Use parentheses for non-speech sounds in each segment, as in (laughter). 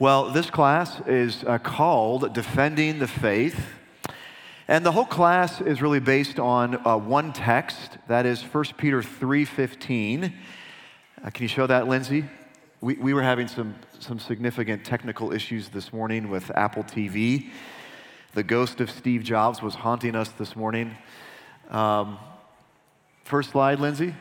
Well, this class is uh, called Defending the Faith. And the whole class is really based on uh, one text, that is 1 Peter 3.15. Uh, can you show that, Lindsay? We, we were having some, some significant technical issues this morning with Apple TV. The ghost of Steve Jobs was haunting us this morning. Um, first slide, Lindsay.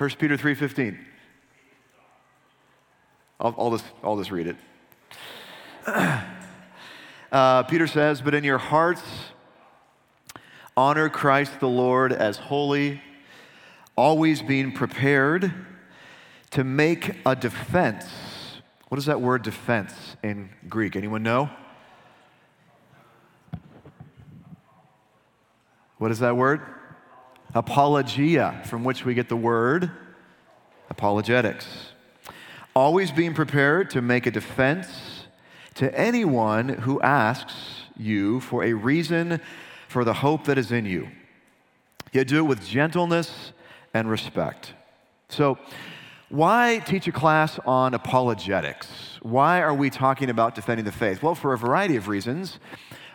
1 Peter 3.15. I'll, I'll, just, I'll just read it. (clears throat) Uh, Peter says, But in your hearts, honor Christ the Lord as holy, always being prepared to make a defense. What is that word defense in Greek? Anyone know? What is that word? Apologia, from which we get the word apologetics. Always being prepared to make a defense to anyone who asks you for a reason for the hope that is in you. Yet do it with gentleness and respect. So, why teach a class on apologetics? Why are we talking about defending the faith? Well, for a variety of reasons.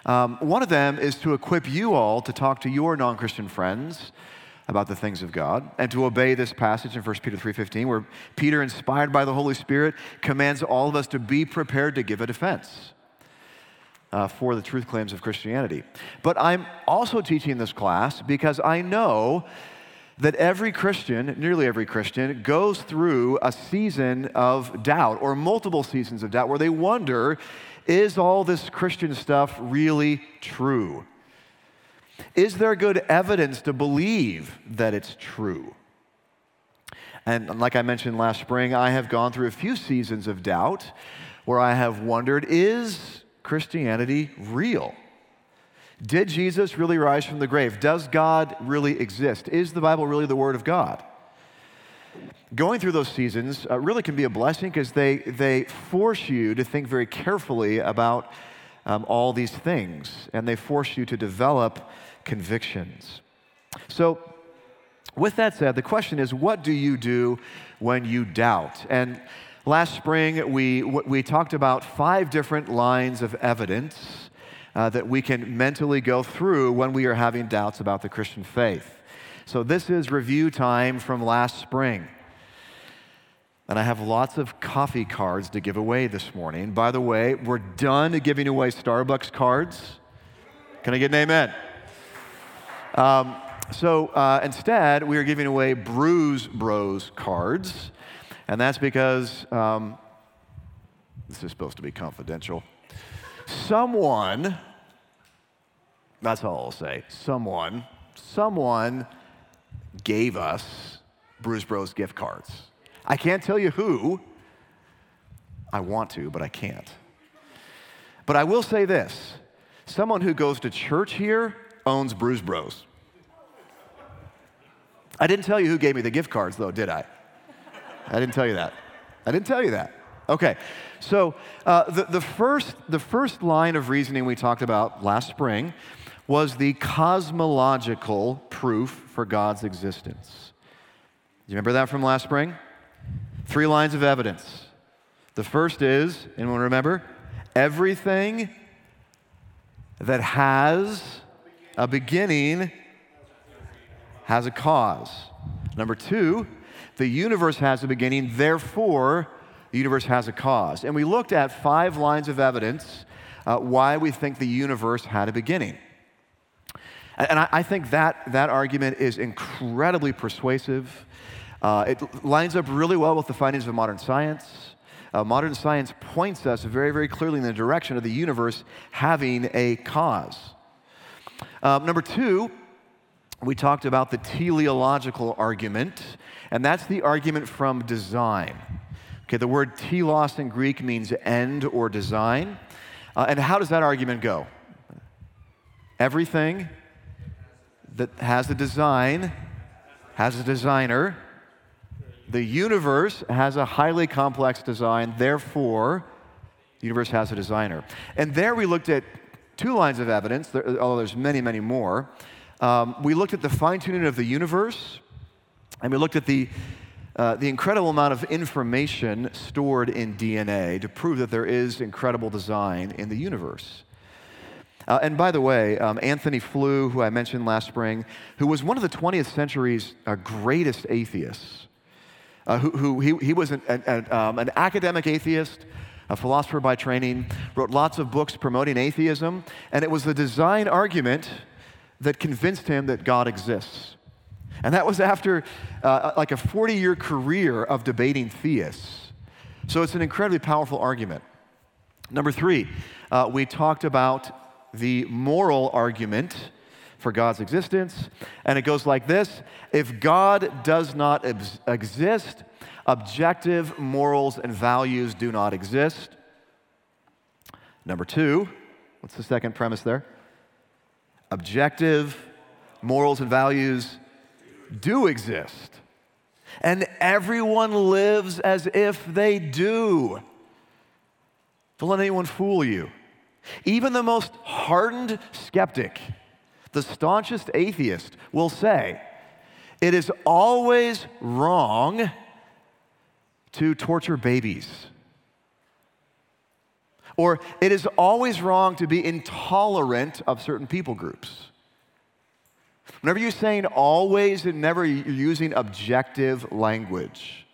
Um, one of them is to equip you all to talk to your non-Christian friends about the things of God and to obey this passage in 1 Peter 3:15 where Peter inspired by the Holy Spirit commands all of us to be prepared to give a defense uh, for the truth claims of Christianity. But I'm also teaching this class because I know that every Christian, nearly every Christian, goes through a season of doubt or multiple seasons of doubt where they wonder is all this Christian stuff really true? Is there good evidence to believe that it's true? And like I mentioned last spring, I have gone through a few seasons of doubt where I have wondered is Christianity real? Did Jesus really rise from the grave? Does God really exist? Is the Bible really the Word of God? Going through those seasons uh, really can be a blessing because they, they force you to think very carefully about um, all these things and they force you to develop convictions. So, with that said, the question is what do you do when you doubt? And last spring, we, we talked about five different lines of evidence uh, that we can mentally go through when we are having doubts about the Christian faith. So, this is review time from last spring. And I have lots of coffee cards to give away this morning. By the way, we're done giving away Starbucks cards. Can I get an amen? Um, so uh, instead, we are giving away Bruise Bros cards. And that's because um, this is supposed to be confidential. Someone, that's all I'll say, someone, someone gave us Bruce Bros gift cards. I can't tell you who. I want to, but I can't. But I will say this someone who goes to church here owns Bruise Bros. I didn't tell you who gave me the gift cards, though, did I? I didn't tell you that. I didn't tell you that. Okay, so uh, the, the, first, the first line of reasoning we talked about last spring was the cosmological proof for God's existence. Do you remember that from last spring? Three lines of evidence. The first is, anyone remember? Everything that has a beginning has a cause. Number two, the universe has a beginning, therefore, the universe has a cause. And we looked at five lines of evidence uh, why we think the universe had a beginning. And I, I think that, that argument is incredibly persuasive. Uh, it lines up really well with the findings of modern science. Uh, modern science points us very, very clearly in the direction of the universe having a cause. Um, number two, we talked about the teleological argument, and that's the argument from design. Okay, the word telos in Greek means end or design. Uh, and how does that argument go? Everything that has a design has a designer. The universe has a highly complex design, therefore, the universe has a designer. And there we looked at two lines of evidence, although there's many, many more. Um, we looked at the fine tuning of the universe, And we looked at the, uh, the incredible amount of information stored in DNA to prove that there is incredible design in the universe. Uh, and by the way, um, Antony Flew, who I mentioned last spring, who was one of the 20th century's uh, greatest atheists, uh, who, who he, he, was an, an, um, an academic atheist, a philosopher by training, wrote lots of books promoting atheism, and it was the design argument that convinced him that God exists. And that was after uh, like a 40 year career of debating theists. So it's an incredibly powerful argument. Number three, uh, we talked about the moral argument for God's existence. And it goes like this If God does not ex- exist, objective morals and values do not exist. Number two, what's the second premise there? Objective morals and values do exist. And everyone lives as if they do. Don't let anyone fool you. Even the most hardened skeptic, the staunchest atheist, will say it is always wrong to torture babies. Or it is always wrong to be intolerant of certain people groups. Whenever you're saying always and never, you're using objective language.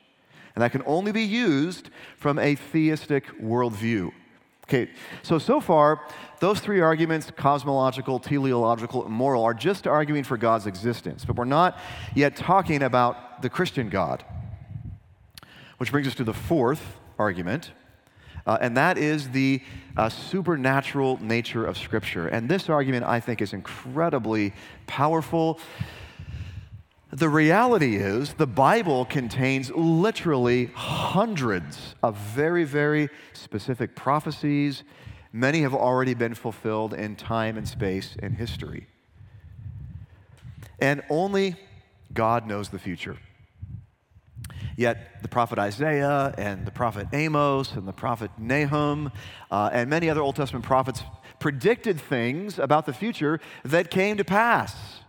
And that can only be used from a theistic worldview. Okay, so so far, those three arguments cosmological, teleological, and moral are just arguing for God's existence, but we're not yet talking about the Christian God. Which brings us to the fourth argument, uh, and that is the uh, supernatural nature of Scripture. And this argument, I think, is incredibly powerful. The reality is, the Bible contains literally hundreds of very, very specific prophecies. Many have already been fulfilled in time and space and history. And only God knows the future. Yet the prophet Isaiah and the prophet Amos and the prophet Nahum uh, and many other Old Testament prophets predicted things about the future that came to pass.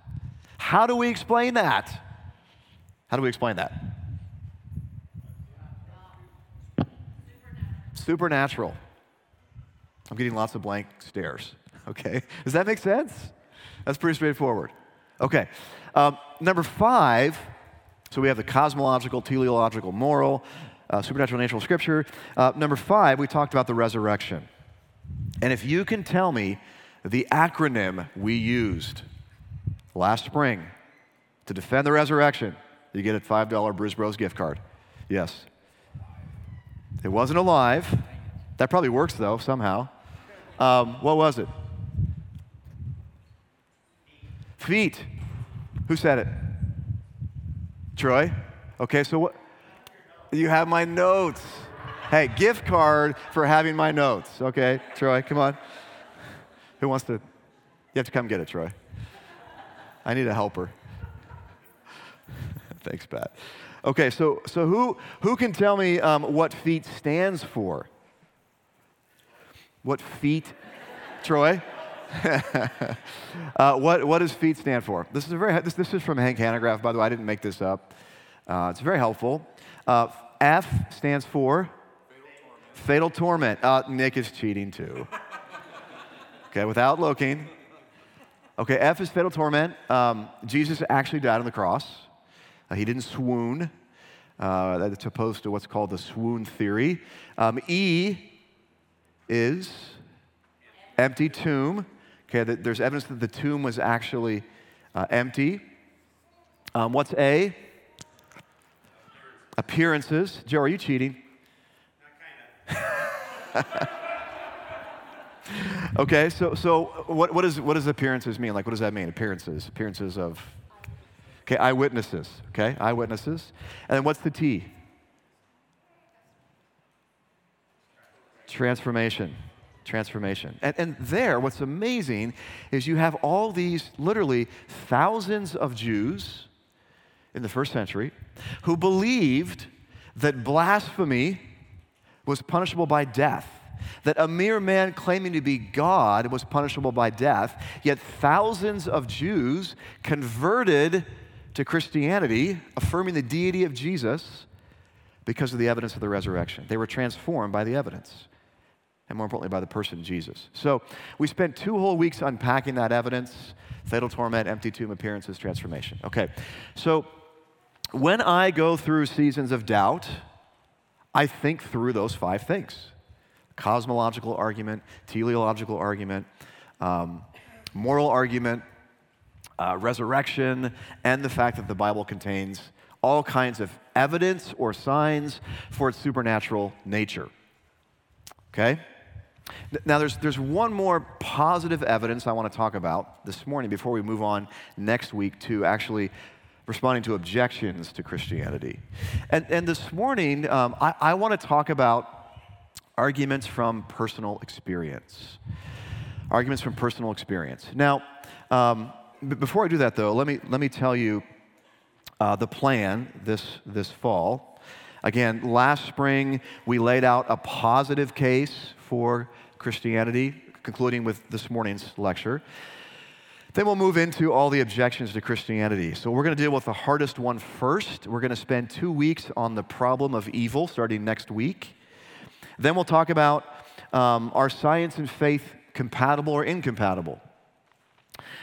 How do we explain that? How do we explain that? Supernatural. I'm getting lots of blank stares. Okay. (laughs) Does that make sense? That's pretty straightforward. Okay. Um, number five, so we have the cosmological, teleological, moral, uh, supernatural natural Scripture. Uh, number five, we talked about the resurrection. And if you can tell me the acronym we used last spring to defend the resurrection, you get a $5 Bruce Bros gift card. Yes. It wasn't alive. That probably works, though, somehow. Um, what was it? Feet. Who said it? Troy? Okay, so what? You have my notes. Hey, gift card for having my notes. Okay, Troy, come on. Who wants to? You have to come get it, Troy. I need a helper. (laughs) Thanks, Pat. Okay, so, so who, who can tell me um, what feet stands for? What feet, Troy? (laughs) uh, what, what does feet stand for? This is, a very, this, this is from Hank Hanegraaff, by the way. I didn't make this up. Uh, it's very helpful. Uh, F stands for fatal torment. Fatal torment. Uh, Nick is cheating too. (laughs) okay, without looking. Okay, F is fatal torment. Um, Jesus actually died on the cross. Uh, he didn't swoon. Uh, that's opposed to what's called the swoon theory. Um, e is empty tomb. Okay, there's evidence that the tomb was actually uh, empty. Um, what's A? Appearances. Joe, are you cheating? (laughs) okay, so, so what, what, is, what does appearances mean? Like, what does that mean? Appearances. Appearances of. Okay, eyewitnesses. Okay, eyewitnesses. And then what's the T? Transformation transformation. And, and, there, what's amazing is you have all these literally thousands of Jews in the first century who believed that blasphemy was punishable by death, that a mere man claiming to be God was punishable by death, yet thousands of Jews converted to Christianity, affirming the deity of Jesus because of the evidence of the resurrection. They were transformed by the evidence, and more importantly, by the person Jesus. So we spent two whole weeks unpacking that evidence fatal torment, empty tomb appearances, transformation. Okay, so when I go through seasons of doubt, I think through those five things cosmological argument, teleological argument, um, moral argument, uh, resurrection, and the fact that the Bible contains all kinds of evidence or signs for its supernatural nature. Okay? Now, there's, there's one more positive evidence I want to talk about this morning before we move on next week to actually responding to objections to Christianity. And, and this morning, um, I, I want to talk about arguments from personal experience. Arguments from personal experience. Now, um, b- before I do that, though, let me, let me tell you uh, the plan this, this fall. Again, last spring, we laid out a positive case for Christianity, concluding with this morning's lecture. Then we'll move into all the objections to Christianity. So we're going to deal with the hardest one first. We're going to spend two weeks on the problem of evil starting next week. Then we'll talk about um, are science and faith compatible or incompatible?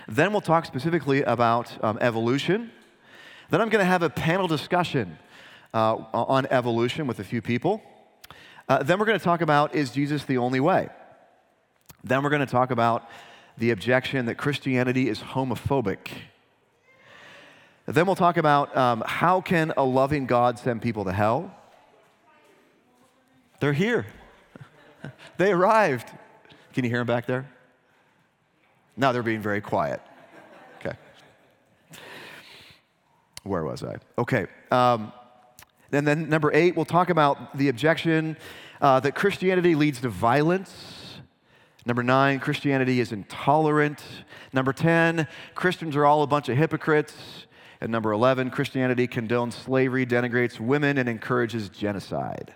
Then we'll talk specifically about um, evolution. Then I'm going to have a panel discussion uh, on evolution with a few people. Uh, then we're going to talk about is Jesus the only way? Then we're going to talk about the objection that Christianity is homophobic. Then we'll talk about um, how can a loving God send people to hell? They're here. (laughs) they arrived. Can you hear them back there? Now they're being very quiet. Okay. Where was I? Okay. Um, and then number eight, we'll talk about the objection uh, that Christianity leads to violence. Number nine, Christianity is intolerant. Number 10, Christians are all a bunch of hypocrites. And number 11, Christianity condones slavery, denigrates women, and encourages genocide.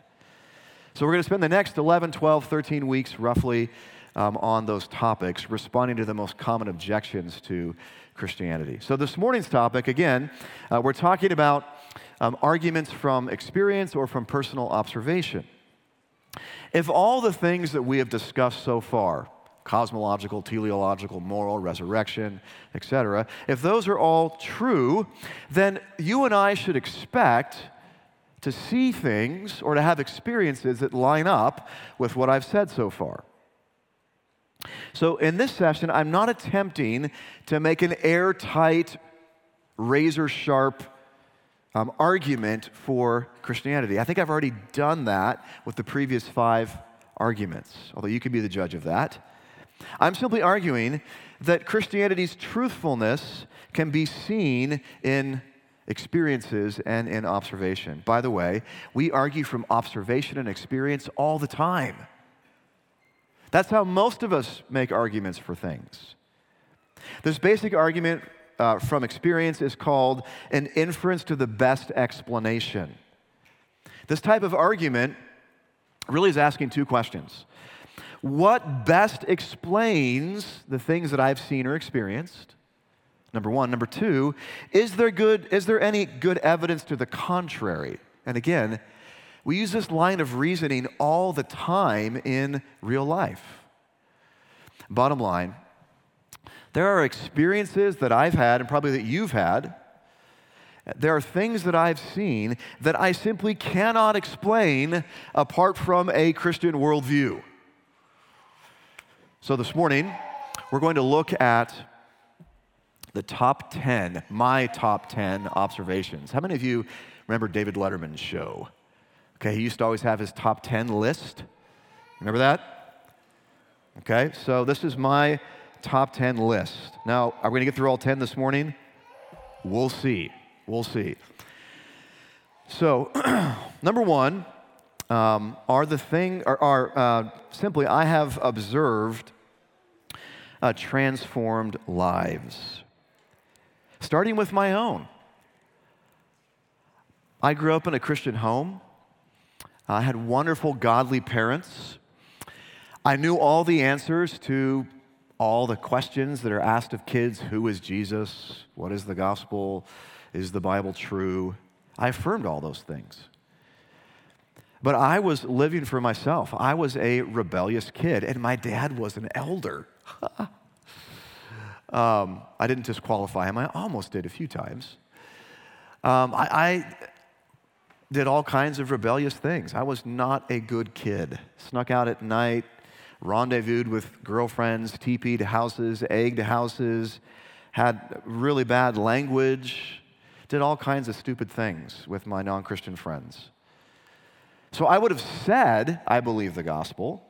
So we're going to spend the next 11, 12, 13 weeks roughly um, on those topics, responding to the most common objections to Christianity. So this morning's topic, again, uh, we're talking about um, arguments from experience or from personal observation. If all the things that we have discussed so far, cosmological, teleological, moral, resurrection, etc., if those are all true, then you and I should expect to see things or to have experiences that line up with what I've said so far. So, in this session, I'm not attempting to make an airtight, razor sharp um, argument for Christianity. I think I've already done that with the previous five arguments, although you can be the judge of that. I'm simply arguing that Christianity's truthfulness can be seen in experiences and in observation. By the way, we argue from observation and experience all the time. That's how most of us make arguments for things. This basic argument uh, from experience is called an inference to the best explanation. This type of argument really is asking two questions. What best explains the things that I've seen or experienced? Number one. Number two, is there, good, is there any good evidence to the contrary? And again, we use this line of reasoning all the time in real life. Bottom line, there are experiences that I've had, and probably that you've had. There are things that I've seen that I simply cannot explain apart from a Christian worldview. So this morning, we're going to look at the top 10, my top 10 observations. How many of you remember David Letterman's show? Okay, he used to always have his top 10 list. Remember that? Okay, so this is my top 10 list. Now, are we to get through all 10 this morning? We'll see. We'll see. So, (clears throat) number one um, are the thing, are, are uh, simply, I have observed uh, transformed lives, starting with my own. I grew up in a Christian home. I had wonderful, godly parents. I knew all the answers to all the questions that are asked of kids who is Jesus? What is the gospel? Is the Bible true? I affirmed all those things. But I was living for myself. I was a rebellious kid, and my dad was an elder. (laughs) um, I didn't disqualify him, I almost did a few times. Um, I, I did all kinds of rebellious things. I was not a good kid. Snuck out at night, rendezvoused with girlfriends, TP'd houses, egged houses, had really bad language, did all kinds of stupid things with my non Christian friends. So I would have said, I believe the gospel,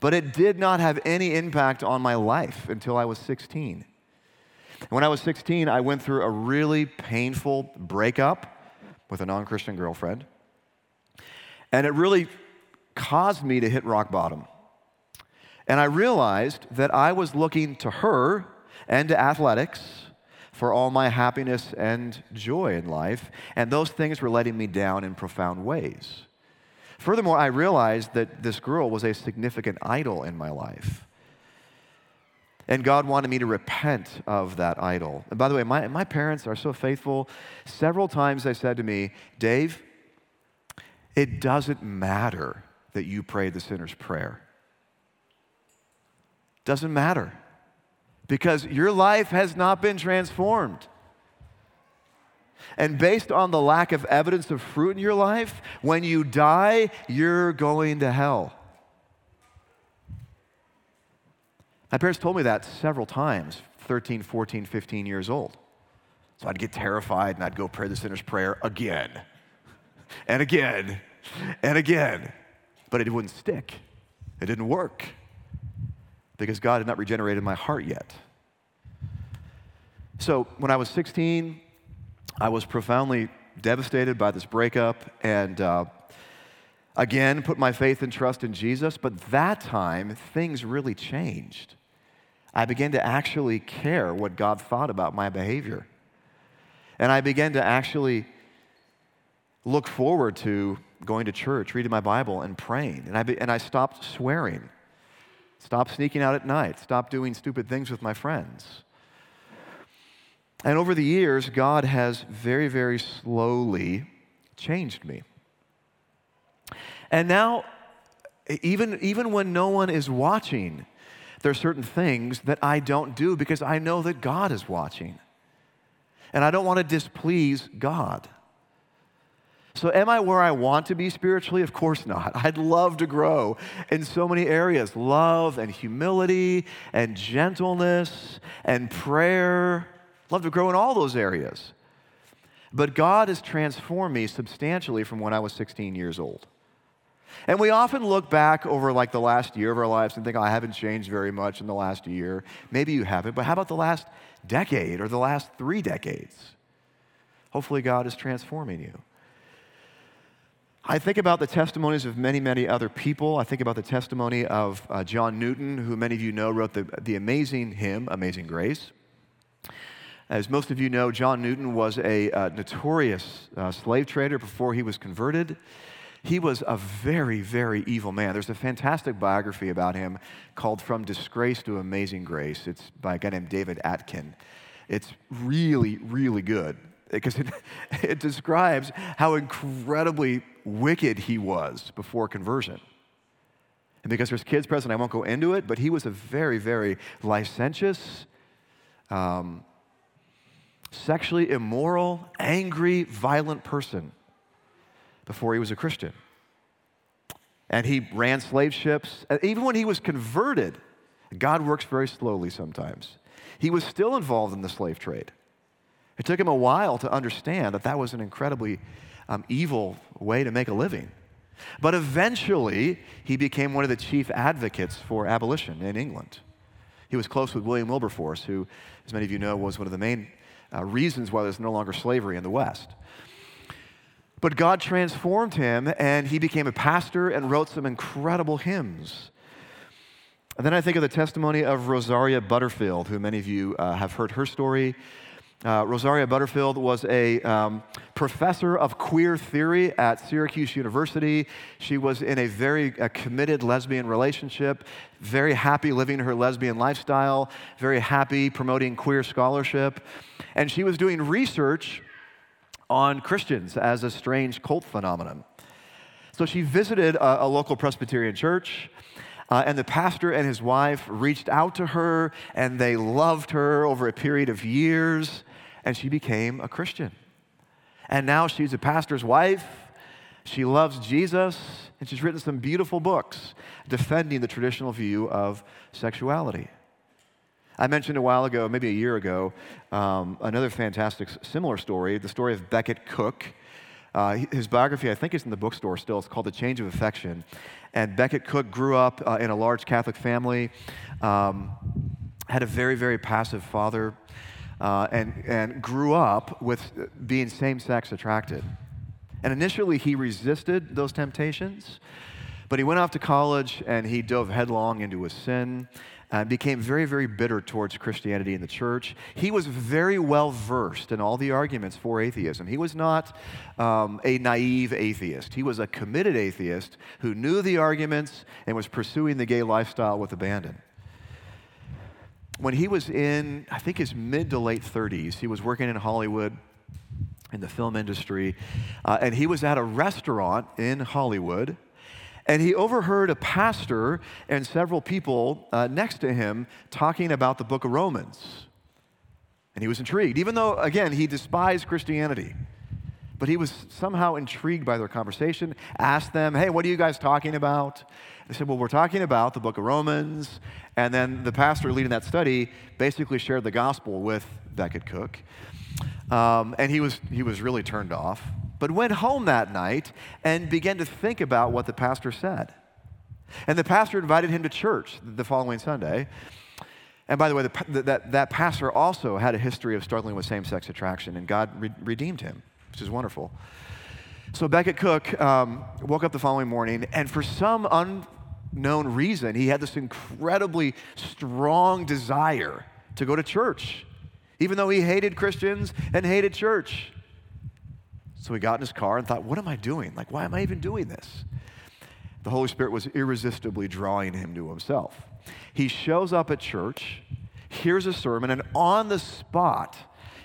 but it did not have any impact on my life until I was 16. When I was 16, I went through a really painful breakup with a non Christian girlfriend. And it really caused me to hit rock bottom. And I realized that I was looking to her and to athletics for all my happiness and joy in life, and those things were letting me down in profound ways. Furthermore, I realized that this girl was a significant idol in my life. And God wanted me to repent of that idol. And by the way, my, my parents are so faithful. Several times they said to me, Dave, it doesn't matter that you prayed the sinner's prayer. Doesn't matter. Because your life has not been transformed. And based on the lack of evidence of fruit in your life, when you die, you're going to hell. My parents told me that several times, 13, 14, 15 years old. So I'd get terrified and I'd go pray the sinner's prayer again and again and again. But it wouldn't stick, it didn't work because God had not regenerated my heart yet. So when I was 16, I was profoundly devastated by this breakup and uh, again put my faith and trust in Jesus. But that time, things really changed. I began to actually care what God thought about my behavior. And I began to actually look forward to going to church, reading my Bible, and praying. And I, be, and I stopped swearing, stopped sneaking out at night, stopped doing stupid things with my friends. And over the years, God has very, very slowly changed me. And now, even, even when no one is watching, there are certain things that I don't do because I know that God is watching. And I don't want to displease God. So, am I where I want to be spiritually? Of course not. (laughs) I'd love to grow in so many areas love and humility and gentleness and prayer Love to grow in all those areas. But God has transformed me substantially from when I was 16 years old. And we often look back over like the last year of our lives and think, oh, I haven't changed very much in the last year. Maybe you haven't, but how about the last decade or the last three decades? Hopefully, God is transforming you. I think about the testimonies of many, many other people. I think about the testimony of uh, John Newton, who many of you know wrote the, the amazing hymn, Amazing Grace. As most of you know, John Newton was a uh, notorious uh, slave trader before he was converted. He was a very, very evil man. There's a fantastic biography about him called From Disgrace to Amazing Grace. It's by a guy named David Atkin. It's really, really good because it, (laughs) it describes how incredibly wicked he was before conversion. And because there's kids present, I won't go into it, but he was a very, very licentious, um, sexually immoral, angry, violent person before he was a Christian. And he ran slave ships. Even when he was converted, God works very slowly sometimes. He was still involved in the slave trade. It took him a while to understand that that was an incredibly um, evil way to make a living. But eventually, he became one of the chief advocates for abolition in England. He was close with William Wilberforce, who, as many of you know, was one of the main uh, reasons why there's no longer slavery in the West. But God transformed him, and he became a pastor and wrote some incredible hymns. And then I think of the testimony of Rosaria Butterfield, who many of you uh, have heard her story. Uh, Rosaria Butterfield was a um, professor of queer theory at Syracuse University. She was in a very uh, committed lesbian relationship, very happy living her lesbian lifestyle, very happy promoting queer scholarship. And she was doing research on Christians as a strange cult phenomenon. So she visited a, a local Presbyterian church. Uh, and the pastor and his wife reached out to her and they loved her over a period of years, and she became a Christian. And now she's a pastor's wife. She loves Jesus, and she's written some beautiful books defending the traditional view of sexuality. I mentioned a while ago, maybe a year ago, um, another fantastic similar story the story of Becket Cook. Uh, his biography, I think, is in the bookstore still. It's called The Change of Affection. And Becket Cook grew up uh, in a large Catholic family, um, had a very, very passive father, uh, and, and grew up with being same sex attracted. And initially, he resisted those temptations, but he went off to college and he dove headlong into his sin uh, became very, very bitter towards Christianity and the church. He was very well versed in all the arguments for atheism. He was not um, a naive atheist, he was a committed atheist who knew the arguments and was pursuing the gay lifestyle with abandon. When he was in, I think, his mid to late 30s, he was working in Hollywood in the film industry, uh, and he was at a restaurant in Hollywood and he overheard a pastor and several people uh, next to him talking about the book of Romans. And he was intrigued, even though, again, he despised Christianity. But he was somehow intrigued by their conversation, asked them, Hey, what are you guys talking about? They said, Well, we're talking about the book of Romans. And then the pastor leading that study basically shared the gospel with Becket Cook. Um, and he was, he was really turned off but went home that night and began to think about what the pastor said. And the pastor invited him to church the following Sunday. And by the way, the, that, that pastor also had a history of struggling with same sex attraction, and God re- redeemed him, which is wonderful. So Becket Cook um, woke up the following morning, and for some unknown reason, he had this incredibly strong desire to go to church, even though he hated Christians and hated church. So he got in his car and thought, what am I doing? Like, why am I even doing this? The Holy Spirit was irresistibly drawing him to himself. He shows up at church, hears a sermon, and on the spot,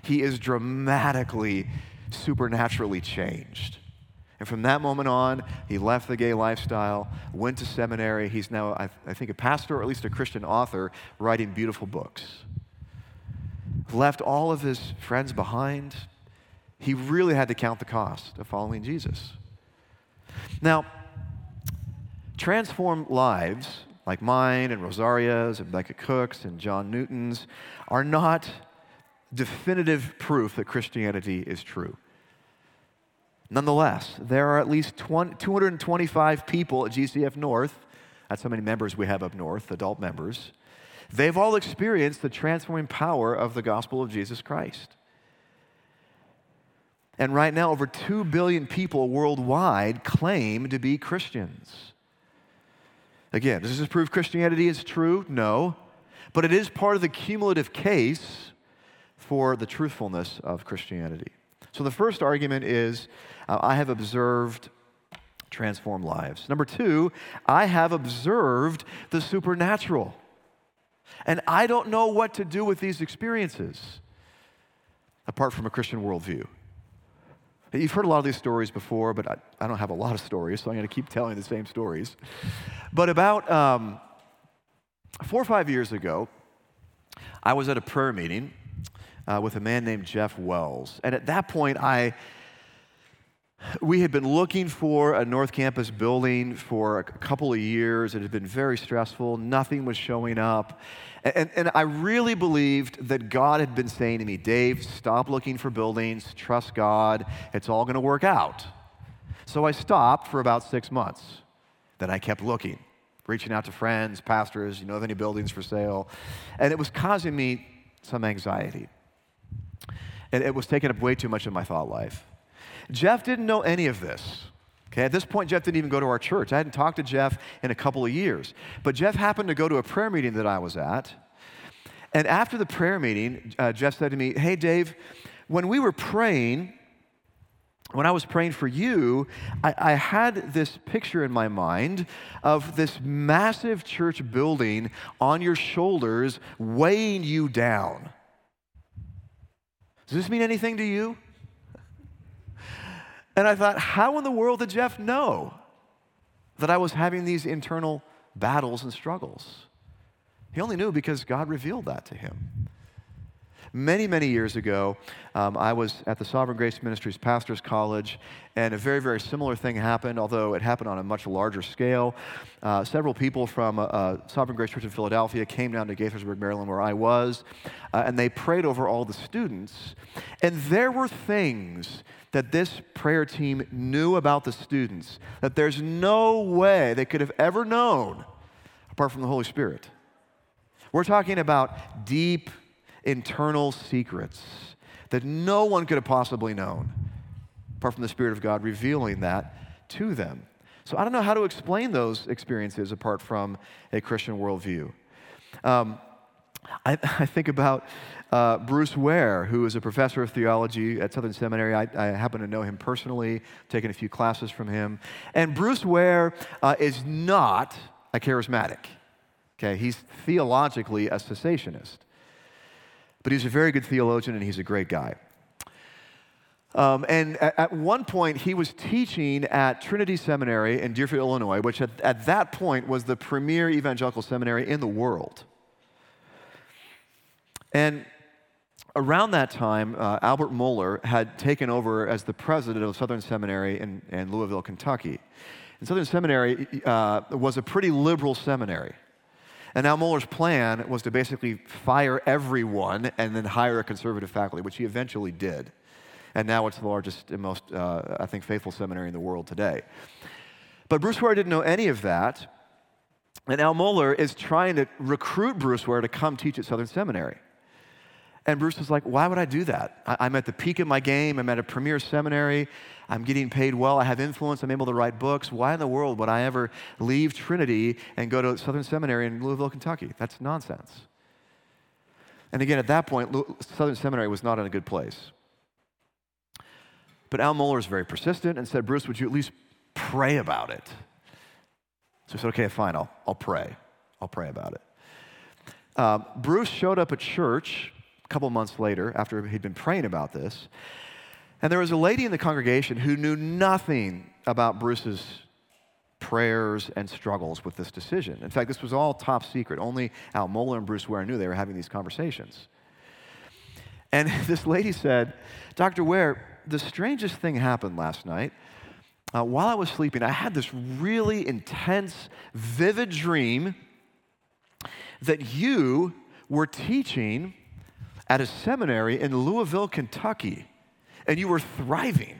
he is dramatically, supernaturally changed. And from that moment on, he left the gay lifestyle, went to seminary. He's now, I, I think, a pastor or at least a Christian author writing beautiful books. Left all of his friends behind, he really had to count the cost of following Jesus. Now, transformed lives like mine and Rosaria's and Becca Cook's and John Newton's are not definitive proof that Christianity is true. Nonetheless, there are at least 20, 225 people at GCF North. That's how many members we have up north, adult members. They've all experienced the transforming power of the gospel of Jesus Christ. And right now, over 2 billion people worldwide claim to be Christians. Again, does this prove Christianity is true? No. But it is part of the cumulative case for the truthfulness of Christianity. So the first argument is uh, I have observed transformed lives. Number two, I have observed the supernatural. And I don't know what to do with these experiences apart from a Christian worldview. You've heard a lot of these stories before, but I, I don't have a lot of stories, so I'm going to keep telling the same stories. But about um, four or five years ago, I was at a prayer meeting uh, with a man named Jeff Wells. And at that point, I we had been looking for a North Campus building for a couple of years. It had been very stressful. Nothing was showing up. And, and I really believed that God had been saying to me, Dave, stop looking for buildings, trust God, it's all going to work out. So I stopped for about six months. Then I kept looking, reaching out to friends, pastors, you know of any buildings for sale. And it was causing me some anxiety. And it was taking up way too much of my thought life. Jeff didn't know any of this. Okay, at this point, Jeff didn't even go to our church. I hadn't talked to Jeff in a couple of years. But Jeff happened to go to a prayer meeting that I was at. And after the prayer meeting, uh, Jeff said to me, Hey, Dave, when we were praying, when I was praying for you, I, I, had this picture in my mind of this massive church building on your shoulders weighing you down. Does this mean anything to you? And I thought, how in the world did Jeff know that I was having these internal battles and struggles? He only knew because God revealed that to him. Many, many years ago, um, I was at the Sovereign Grace Ministries Pastors College, and a very, very similar thing happened, although it happened on a much larger scale. Uh, several people from uh, uh, Sovereign Grace Church in Philadelphia came down to Gaithersburg, Maryland, where I was, uh, and they prayed over all the students. And there were things that this prayer team knew about the students that there's no way they could have ever known apart from the Holy Spirit. We're talking about deep internal secrets that no one could have possibly known, apart from the Spirit of God revealing that to them. So I don't know how to explain those experiences apart from a Christian worldview. Um, I, (laughs) I, think about uh, Bruce Ware, who is a professor of theology at Southern Seminary. I, I, happen to know him personally, taken a few classes from him. And Bruce Ware uh, is not a charismatic. Okay, he's theologically a cessationist but he's a very good theologian and he's a great guy. Um, and at, at, one point, he was teaching at Trinity Seminary in Deerfield, Illinois, which at, at that point was the premier evangelical seminary in the world. And around that time, uh, Albert Mohler had taken over as the president of Southern Seminary in, in Louisville, Kentucky. And Southern Seminary uh, was a pretty liberal seminary. And now Mohler's plan was to basically fire everyone and then hire a conservative faculty, which he eventually did. And now it's the largest and most, uh, I think, faithful seminary in the world today. But Bruce Ware didn't know any of that. And Al Mohler is trying to recruit Bruce Ware to come teach at Southern Seminary. And Bruce was like, Why would I do that? I- am at the peak of my game. I'm at a premier seminary. I'm getting paid well. I have influence. I'm able to write books. Why in the world would I ever leave Trinity and go to Southern Seminary in Louisville, Kentucky? That's nonsense. And again, at that point, Southern Seminary was not in a good place. But Al Mohler is very persistent and said, Bruce, would you at least pray about it? So I said, okay, fine, I'll, I'll pray. I'll pray about it. Uh, Bruce showed up at church couple months later after he'd been praying about this. And there was a lady in the congregation who knew nothing about Bruce's prayers and struggles with this decision. In fact, this was all top secret. Only Al Mohler and Bruce Ware knew they were having these conversations. And (laughs) this lady said, Dr. Ware, the strangest thing happened last night. Uh, while I was sleeping, I had this really intense, vivid dream that you were teaching at a seminary in Louisville, Kentucky, and you were thriving.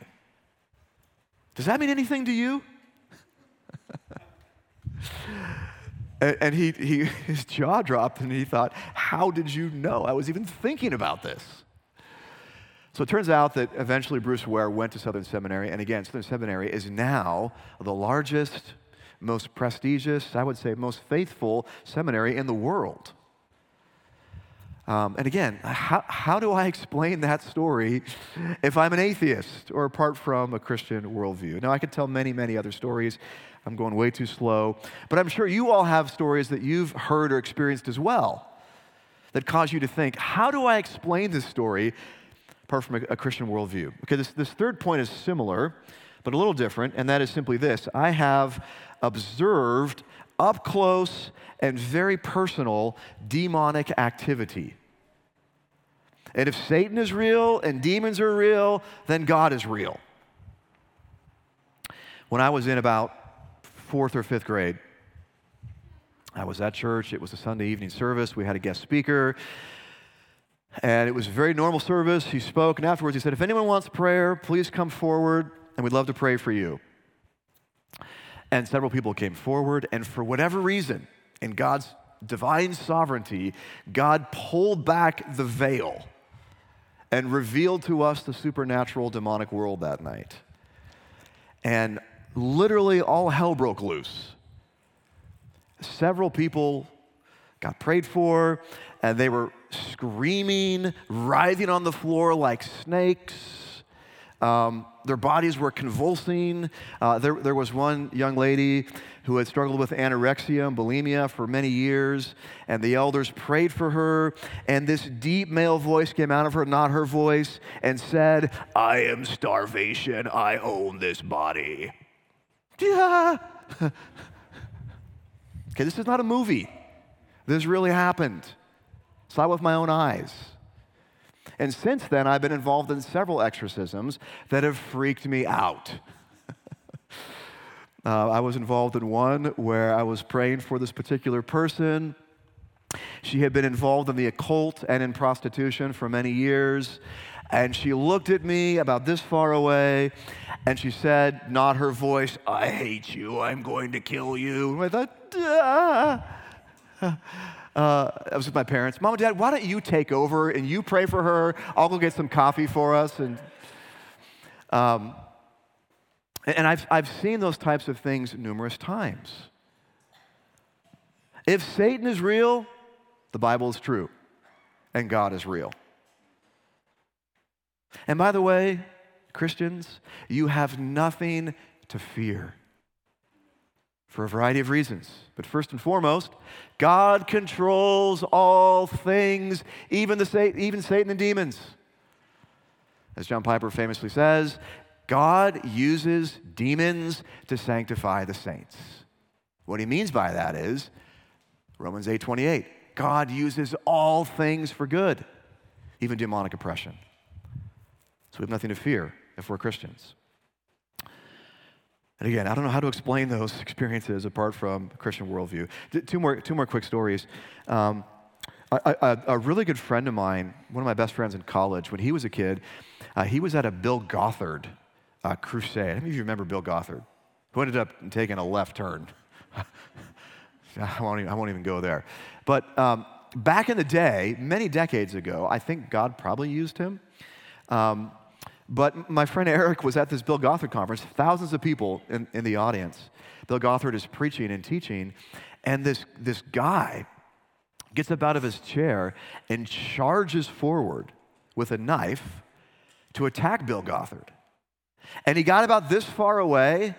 Does that mean anything to you? (laughs) and, he, he, (laughs) his jaw dropped and he thought, How did you know I was even thinking about this? So it turns out that eventually Bruce Ware went to Southern Seminary, and again, Southern Seminary is now the largest, most prestigious, I would say most faithful seminary in the world. Um, and again, how, how do I explain that story if I'm an atheist or apart from a Christian worldview? Now, I could tell many, many other stories. I'm going way too slow. But I'm sure you all have stories that you've heard or experienced as well that cause you to think, how do I explain this story apart from a, a Christian worldview? Okay, this, this third point is similar, but a little different, and that is simply this I have observed up close and very personal demonic activity. And if Satan is real and demons are real, then God is real. When I was in about fourth or fifth grade, I was at church. It was a Sunday evening service. We had a guest speaker. And it was a very normal service. He spoke, and afterwards he said, If anyone wants prayer, please come forward, and we'd love to pray for you. And several people came forward, and for whatever reason, in God's divine sovereignty, God pulled back the veil and revealed to us the supernatural demonic world that night. And literally all hell broke loose. Several people got prayed for, and they were screaming, writhing on the floor like snakes. Um, their bodies were convulsing. Uh, there, there was one young lady who had struggled with anorexia and bulimia for many years, and the elders prayed for her, and this deep male voice came out of her, not her voice, and said, I am starvation. I own this body. Yeah. (laughs) okay, this is not a movie. This really happened. Saw it with my own eyes. And since then, I've been involved in several exorcisms that have freaked me out. (laughs) uh, I was involved in one where I was praying for this particular person. She had been involved in the occult and in prostitution for many years. And she looked at me about this far away and she said, not her voice, I hate you, I'm going to kill you. And I thought, ah. Uh, I was with my parents. Mom and Dad, why don't you take over and you pray for her? I'll go get some coffee for us. And, um, and I've, I've seen those types of things numerous times. If Satan is real, the Bible is true, and God is real. And by the way, Christians, you have nothing to fear for a variety of reasons. But first and foremost, God controls all things, even, the, even Satan and demons. As John Piper famously says, God uses demons to sanctify the saints. What he means by that is Romans 8:28. God uses all things for good, even demonic oppression. So we have nothing to fear if we're Christians. And again, I don't know how to explain those (laughs) experiences apart from Christian worldview. Two more, two more quick stories. Um, a, a, a, really good friend of mine, one of my best friends in college, when he was a kid, uh, he was at a Bill Gothard uh, crusade. How many of you remember Bill Gothard? Who ended up taking a left turn. (laughs) I, won't even, I won't even go there. But um, back in the day, many decades ago, I think God probably used him. Um, but my friend Eric was at this Bill Gothard conference, thousands of people in, in the audience. Bill Gothard is preaching and teaching, and this, this guy gets up out of his chair and charges forward with a knife to attack Bill Gothard. And he got about this far away,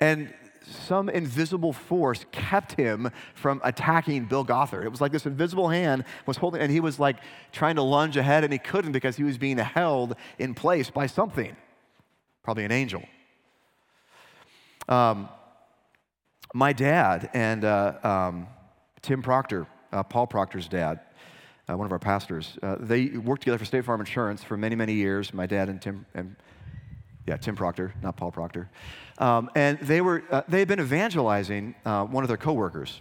and some invisible force kept him from attacking Bill Gothard. It was like this invisible hand was holding, and he was like trying to lunge ahead, and he couldn't because he was being held in place by something, probably an angel. Um, my dad and uh, um, Tim Proctor, uh, Paul Proctor's dad, uh, one of our pastors, uh, they worked together for State Farm Insurance for many, many years. My dad and Tim and yeah, Tim Proctor, not Paul Proctor. Um, and they, were, uh, they had been evangelizing uh, one of their coworkers.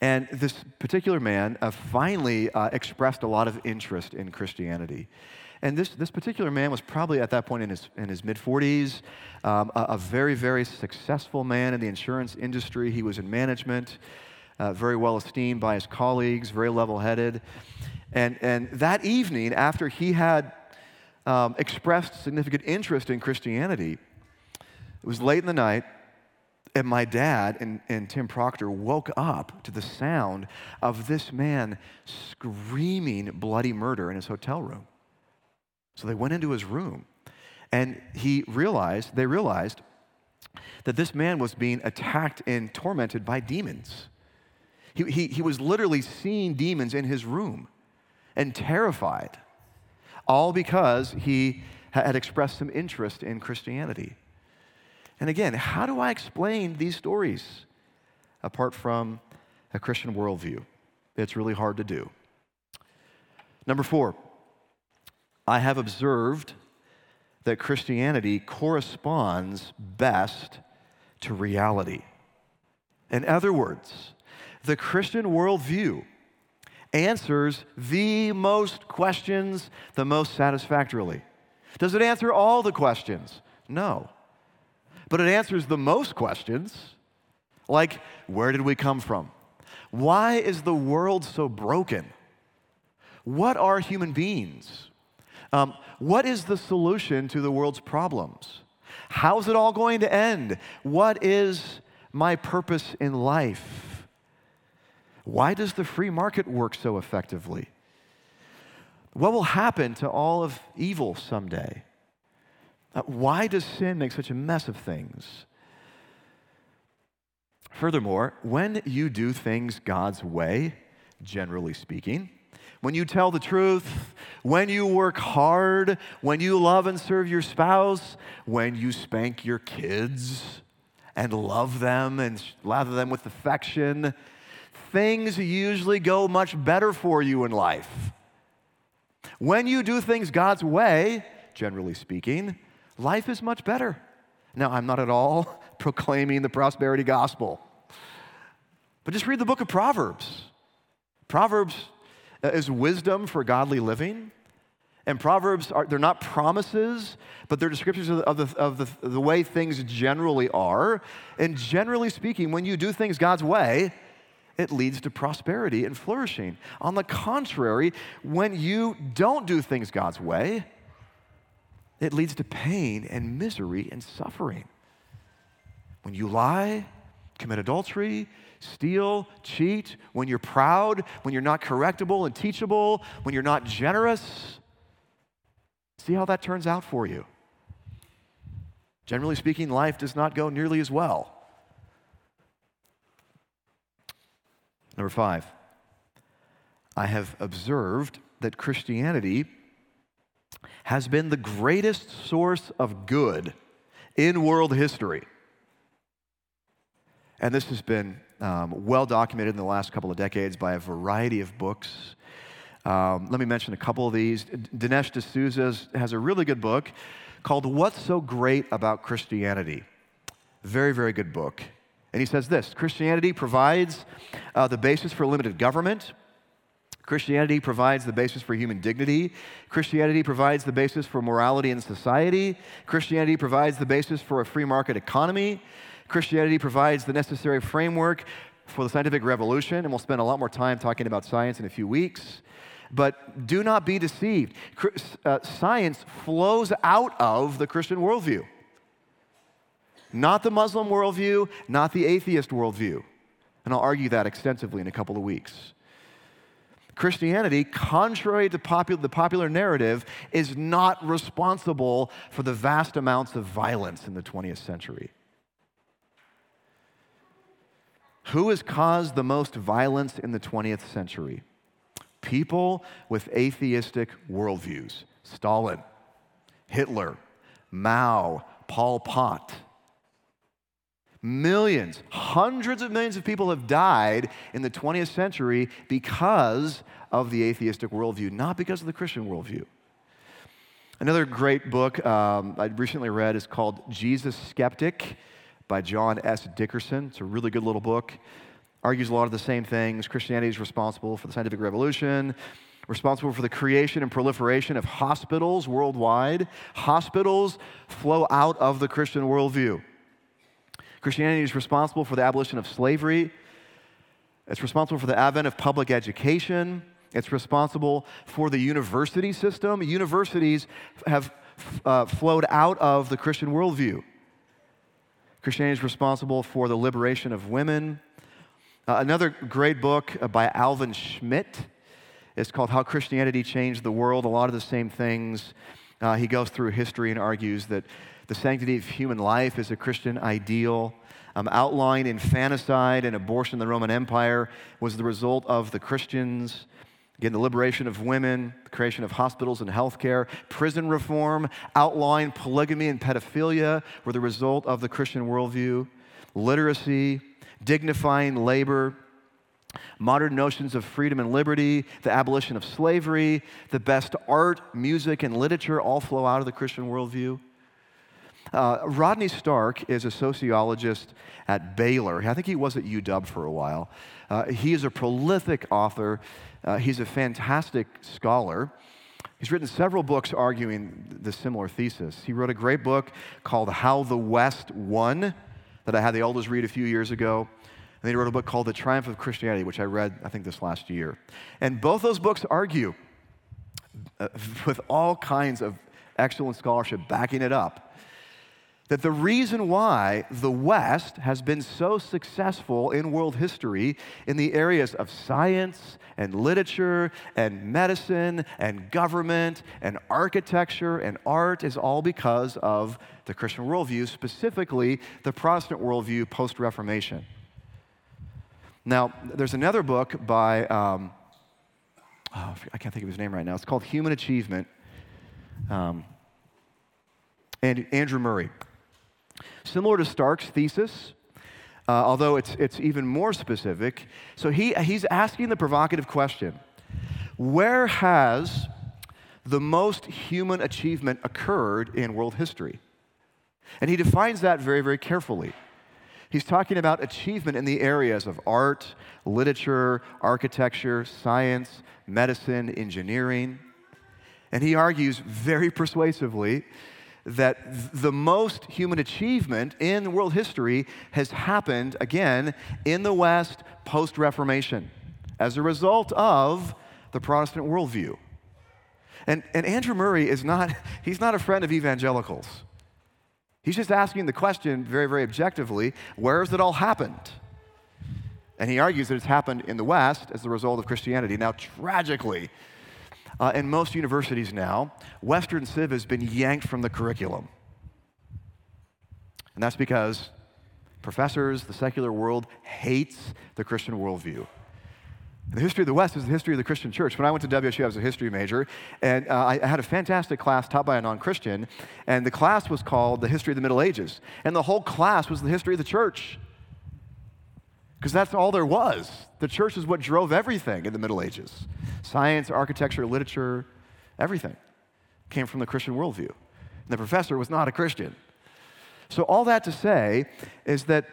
And this particular man uh, finally uh, expressed a lot of interest in Christianity. And this, this particular man was probably at that point in his, in his mid 40s, um, a, a, very, very successful man in the insurance industry. He was in management, uh, very well esteemed by his colleagues, very level headed. And, and that evening, after he had um, expressed significant interest in Christianity. It was late in the night, and my dad and, and Tim Proctor woke up to the sound of this man screaming bloody murder in his hotel room. So they went into his room, and he realized, they realized that this man was being attacked and tormented by demons. He, he, he was literally seeing demons in his room and terrified all because he had expressed some interest in Christianity. And again, how do I explain these stories apart from a Christian worldview? It's really hard to do. Number four, I have observed that Christianity corresponds best to reality. In other words, the Christian worldview answers the most questions the most satisfactorily. Does it answer all the questions? No. But it answers the most questions, like where did we come from? Why is the world so broken? What are human beings? Um, what is the solution to the world's problems? How's it all going to end? What is my purpose in life? Why does the free market work so effectively? What will happen to all of evil someday? Uh, why does sin make such a mess of things? Furthermore, when you do things God's way, generally speaking, when you tell the truth, when you work hard, when you love and serve your spouse, when you spank your kids and love them and lather them with affection, things usually go much better for you in life. When you do things God's way, generally speaking, life is much better. Now, I'm not at all (laughs) proclaiming the prosperity gospel, but just read the book of Proverbs. Proverbs uh, is wisdom for godly living. And Proverbs are, they're not promises, but they're descriptions of, the, of, the, of the, the way things generally are. And generally speaking, when you do things God's way, it leads to prosperity and flourishing. On the contrary, when you don't do things God's way, it leads to pain and misery and suffering. When you lie, commit adultery, steal, cheat, when you're proud, when you're not correctable and teachable, when you're not generous, see how that turns out for you. Generally speaking, life does not go nearly as well. Number five, I have observed that Christianity has been the greatest source of good in world history. And this has been um, well documented in the last couple of decades by a variety of books. Um, let me mention a couple of these. Dinesh D'Souza has a really good book called What's So Great About Christianity? Very, very good book. And he says this Christianity provides uh, the basis for limited government. Christianity provides the basis for human dignity. Christianity provides the basis for morality in society. Christianity provides the basis for a free market economy. Christianity provides the necessary framework for the scientific revolution, and we'll spend a lot more time talking about science in a few weeks. But do not be deceived. Uh, science flows out of the Christian worldview. Not the Muslim worldview, not the atheist worldview. And I'll argue that extensively in a couple of weeks. Christianity, contrary to the popular narrative, is not responsible for the vast amounts of violence in the 20th century. Who has caused the most violence in the 20th century? People with atheistic worldviews Stalin, Hitler, Mao, Pol Pot. Millions, hundreds of millions of people have died in the 20th century because of the atheistic worldview, not because of the Christian worldview. Another great book um, I recently read is called Jesus Skeptic by John S. Dickerson. It's a really good little book. Argues a lot of the same things. Christianity is responsible for the scientific revolution, responsible for the creation and proliferation of hospitals worldwide. Hospitals flow out of the Christian worldview. Christianity is responsible for the abolition of slavery. It's responsible for the advent of public education. It's responsible for the university system. Universities have uh, flowed out of the Christian worldview. Christianity is responsible for the liberation of women. Uh, another great book uh, by Alvin Schmidt is called How Christianity Changed the World. A lot of the same things. Uh, he goes through history and argues that the sanctity of human life is a Christian ideal. Um, outline infanticide and abortion in the Roman Empire was the result of the Christians. Again, the liberation of women, the creation of hospitals and healthcare, prison reform, outline polygamy and pedophilia were the result of the Christian worldview. Literacy, dignifying labor, modern notions of freedom and liberty, the abolition of slavery, the best art, music, and literature all flow out of the Christian worldview. Uh, Rodney Stark is a sociologist at Baylor. I think he was at UW for a while. Uh, he is a prolific author. Uh, he's a fantastic scholar. He's written several books arguing the similar thesis. He wrote a great book called How the West Won that I had the elders read a few years ago. And then he wrote a book called The Triumph of Christianity, which I read, I think, this last year. And both those books argue, uh, (laughs) with all kinds of excellent scholarship backing it up, that the reason why the West has been so successful in world history in the areas of science and literature and medicine and government and architecture and art is all because of the Christian worldview, specifically the Protestant worldview post Reformation. Now, there's another book by, um, oh, I can't think of his name right now. It's called Human Achievement. Um, and Andrew Murray. Similar to Stark's thesis, uh, although it's, it's even more specific. So he, he's asking the provocative question Where has the most human achievement occurred in world history? And he defines that very, very carefully. He's talking about achievement in the areas of art, literature, architecture, science, medicine, engineering. And he argues very persuasively that the most human achievement in world history has happened, again, in the West post Reformation as a result of the Protestant worldview. And, and Andrew Murray is not, (laughs) he's not a friend of evangelicals. He's just asking the question very, very objectively where has it all happened? And he argues that it's happened in the West as a result of Christianity. Now, tragically, uh, in most universities now, Western Civ has been yanked from the curriculum. And that's because professors, the secular world, hates the Christian worldview. The history of the West is the history of the Christian church. When I went to WSU, I was a history major, and uh, I had a fantastic class taught by a non Christian, and the class was called The History of the Middle Ages. And the whole class was the history of the church because that's all there was. The church is what drove everything in the Middle Ages science, architecture, literature, everything came from the Christian worldview. And the professor was not a Christian. So, all that to say is that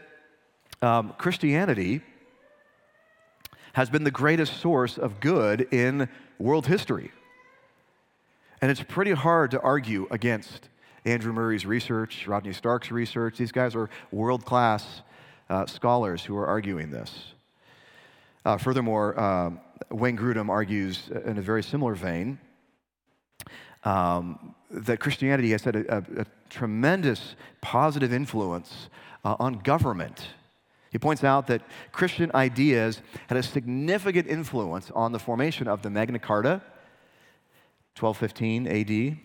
um, Christianity has been the greatest source of good in world history. And it's pretty hard to argue against Andrew Murray's research, Rodney Stark's research. These guys are world class uh, scholars who are arguing this. Uh, furthermore, uh, Wayne Grudem argues in a very similar vein um, that Christianity has had a, a, a tremendous positive influence uh, on government. He points out that Christian ideas had a significant influence on the formation of the Magna Carta, 1215 AD,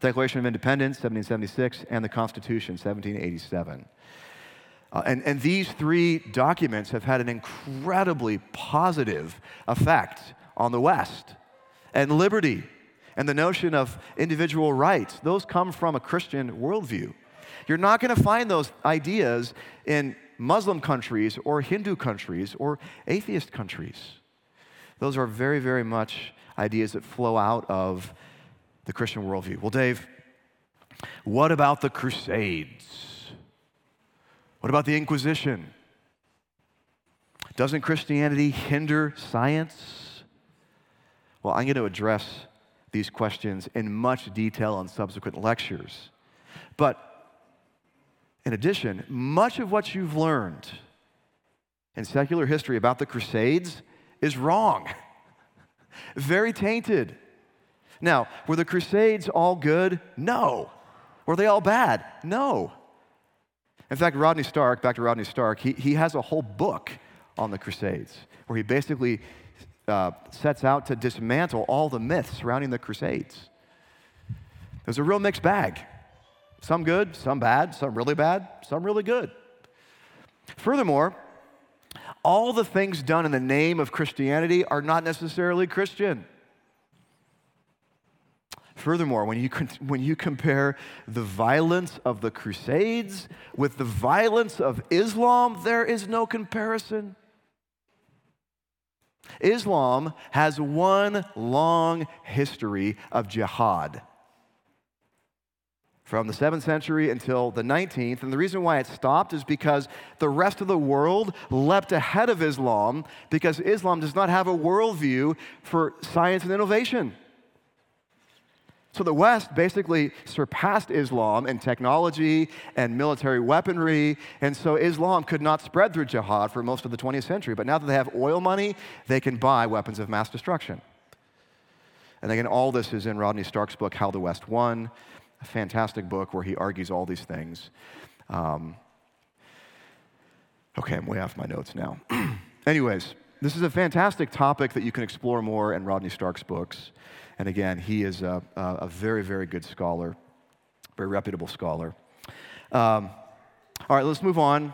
Declaration of Independence, 1776, and the Constitution, 1787. Uh, and, and these three documents have had an incredibly positive effect on the West. And liberty and the notion of individual rights, those come from a Christian worldview. You're not going to find those ideas in Muslim countries or Hindu countries or atheist countries. Those are very, very much ideas that flow out of the Christian worldview. Well, Dave, what about the Crusades? What about the Inquisition? Doesn't Christianity hinder science? Well, I'm going to address these questions in much detail in subsequent lectures. But in addition, much of what you've learned in secular history about the Crusades is wrong, (laughs) very tainted. Now, were the Crusades all good? No. Were they all bad? No. In fact, Rodney Stark, back to Rodney Stark, he, he has a whole book on the Crusades where he basically uh, sets out to dismantle all the myths surrounding the Crusades. It was a real mixed bag. Some good, some bad, some really bad, some really good. Furthermore, all the things done in the name of Christianity are not necessarily Christian. Furthermore, when you, when you compare the violence of the Crusades with the violence of Islam, there is no comparison. Islam has one long history of jihad from the 7th century until the 19th. And the reason why it stopped is because the rest of the world leapt ahead of Islam because Islam does not have a worldview for science and innovation. So the West basically surpassed Islam in technology and military weaponry, and so Islam could not spread through jihad for most of the 20th century. But now that they have oil money, they can buy weapons of mass destruction. And again, all this is in Rodney Stark's book, How the West Won. a fantastic book where he argues all these things. Um, okay, I'm way off my notes now. (clears throat) Anyways, this is a fantastic topic that you can explore more in Rodney Stark's books. And again, he is a, a very, very good scholar, very reputable scholar. Um, all right, let's move on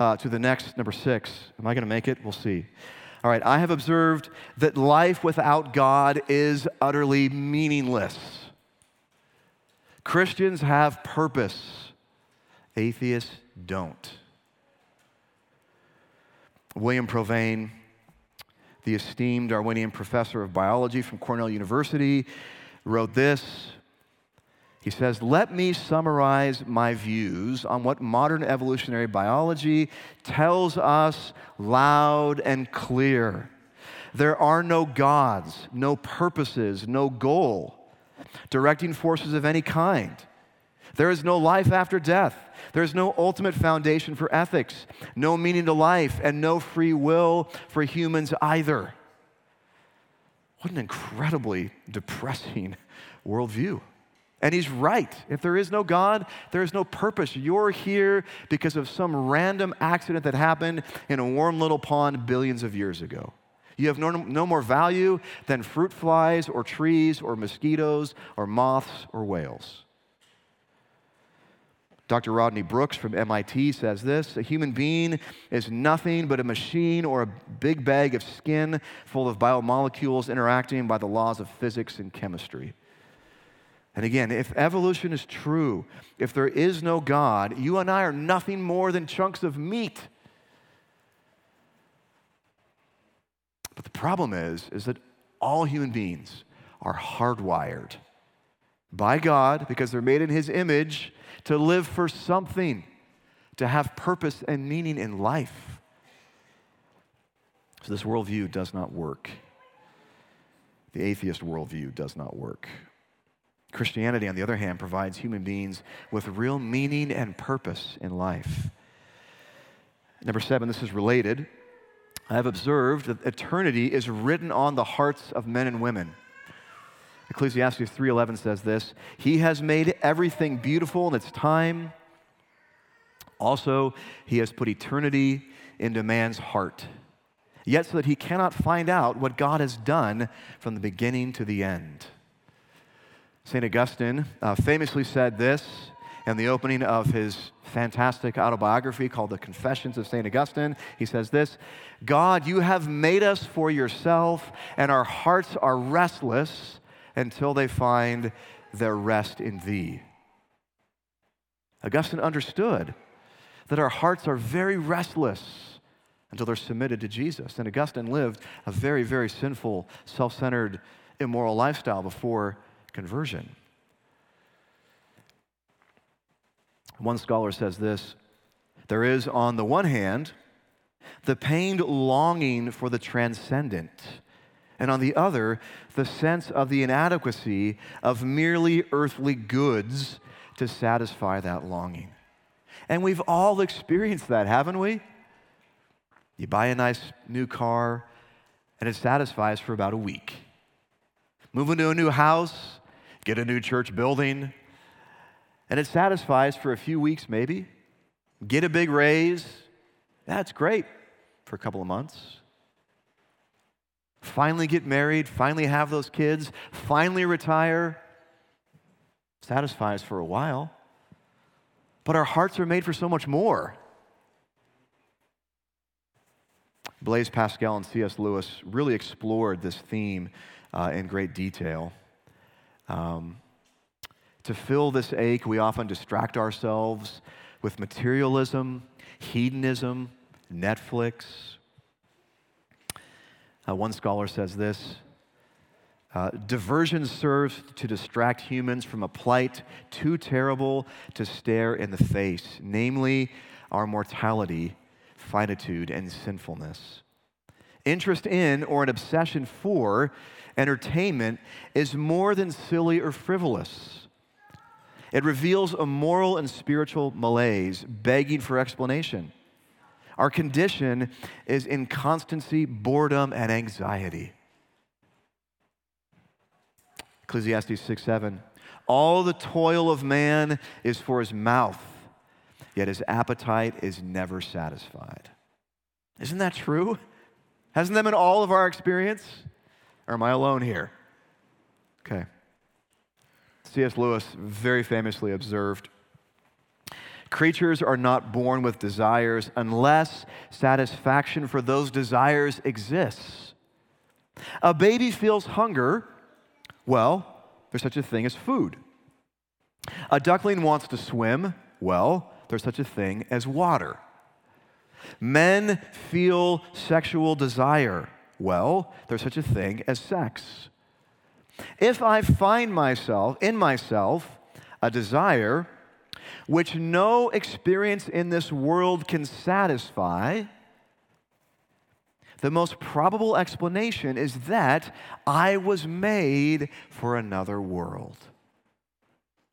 uh, to the next, number six. Am I going to make it? We'll see. All right, I have observed that life without God is utterly meaningless. Christians have purpose, atheists don't. William Provine, the esteemed Darwinian professor of biology from Cornell University, wrote this he says, Let me summarize my views on what modern evolutionary biology tells us loud and clear. There are no gods, no purposes, no goal, directing forces of any kind. There is no life after death. There is no ultimate foundation for ethics, no meaning to life, and no free will for humans either. What an incredibly depressing (laughs) worldview. And he's right. If there is no God, there is no purpose. You're here because of some random accident that happened in a warm little pond billions of years ago. You have no, no more value than fruit flies or trees or mosquitoes or moths or whales. Dr. Rodney Brooks from MIT says this A human being is nothing but a machine or a big bag of skin full of biomolecules interacting by the laws of physics and chemistry. And again, if evolution is true, if there is no God, you and I are nothing more than chunks of meat. But the problem is, is that all human beings are hardwired by God because they're made in His image to live for something, to have purpose and meaning in life. So this worldview does not work. The atheist worldview does not work. Christianity, on the other hand, provides human beings with real meaning and purpose in life. Number seven, this is related. I have observed that eternity is written on the hearts of men and women. Ecclesiastes 3:11 says this, "He has made everything beautiful in its time. Also, he has put eternity into man's heart, yet so that he cannot find out what God has done from the beginning to the end." St. Augustine uh, famously said this in the opening of his fantastic autobiography called The Confessions of St. Augustine. He says this God, you have made us for yourself, and our hearts are restless until they find their rest in thee. Augustine understood that our hearts are very restless until they're submitted to Jesus. And Augustine lived a very, very sinful, self centered, immoral lifestyle before conversion. One scholar says this there is, on the one hand, the pained longing for the transcendent, and on the other, the sense of the inadequacy of merely earthly goods to satisfy that longing. And we've all experienced that, haven't we? You buy a nice new car, and it satisfies for about a week. Move into a new house, get a new church building, and it satisfies for a few weeks maybe. Get a big raise, that's great for a couple of months. Finally get married, finally have those kids, finally retire, satisfies for a while. But our hearts are made for so much more. Blaise Pascal and C.S. Lewis really explored this theme uh, in great detail. Um, to fill this ache, we often distract ourselves with materialism, hedonism, Netflix. Uh, one scholar says this uh, diversion serves to distract humans from a plight too terrible to stare in the face, namely our mortality, finitude, and sinfulness. Interest in or an obsession for entertainment is more than silly or frivolous. It reveals a moral and spiritual malaise begging for explanation. Our condition is inconstancy, boredom, and anxiety. Ecclesiastes 6 7. All the toil of man is for his mouth, yet his appetite is never satisfied. Isn't that true? Hasn't that been all of our experience? Or am I alone here? Okay. C.S. Lewis very famously observed Creatures are not born with desires unless satisfaction for those desires exists. A baby feels hunger. Well, there's such a thing as food. A duckling wants to swim. Well, there's such a thing as water. Men feel sexual desire. Well, there's such a thing as sex. If I find myself, in myself, a desire which no experience in this world can satisfy, the most probable explanation is that I was made for another world.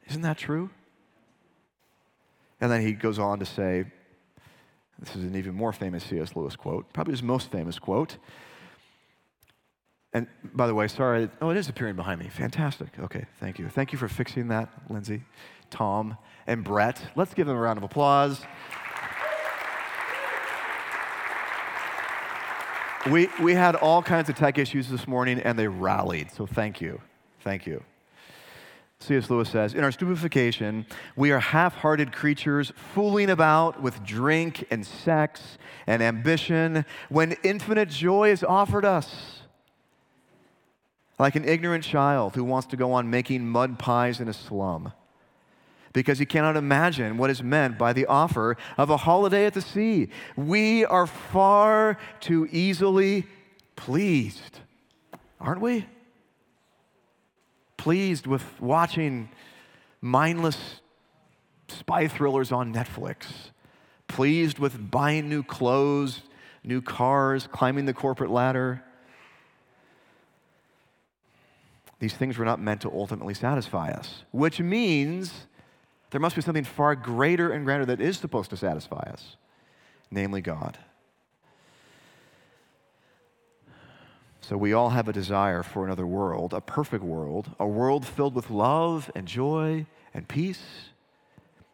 Isn't that true? And then he goes on to say, this is an even more famous C.S. Lewis quote, probably his most famous quote. And by the way, sorry, oh, it is appearing behind me. Fantastic. Okay, thank you. Thank you for fixing that, Lindsay, Tom, and Brett. Let's give them a round of applause. We, we had all kinds of tech issues this morning and they rallied, so thank you. Thank you. C.S. Lewis says, In our stupefaction, we are half hearted creatures fooling about with drink and sex and ambition when infinite joy is offered us. Like an ignorant child who wants to go on making mud pies in a slum because he cannot imagine what is meant by the offer of a holiday at the sea. We are far too easily pleased, aren't we? pleased with watching mindless spy thrillers on Netflix, pleased with buying new clothes, new cars, climbing the corporate ladder. These things were not meant to ultimately satisfy us, which means there must be something far greater and grander that is supposed to satisfy us, namely God. So we all have a desire for another world, a perfect world, a world filled with love and joy and peace.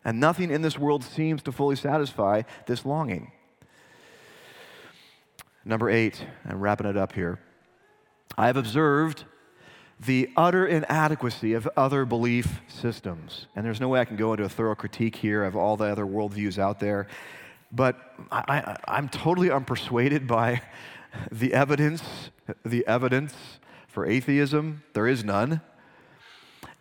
And nothing in this world seems to fully satisfy this longing. Number eight, I'm wrapping it up here. I have observed the utter inadequacy of other belief systems. And there's no way I can go into a thorough critique here of all the other worldviews out there. But I, am totally unpersuaded by (laughs) the evidence, the evidence for atheism, there is none.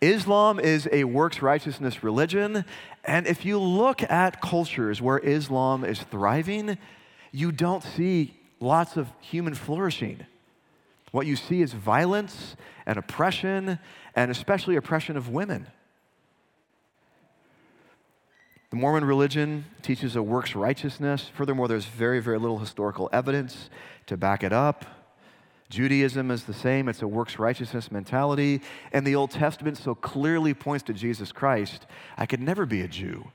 Islam is a works righteousness religion, and if you look at cultures where Islam is thriving, you don't see lots of human flourishing. What you see is violence and oppression, and especially oppression of women. The Mormon religion teaches a works righteousness. Furthermore, there's very, very little historical evidence to back it up. Judaism is the same, it's a works righteousness mentality. And the Old Testament so clearly points to Jesus Christ. I could never be a Jew.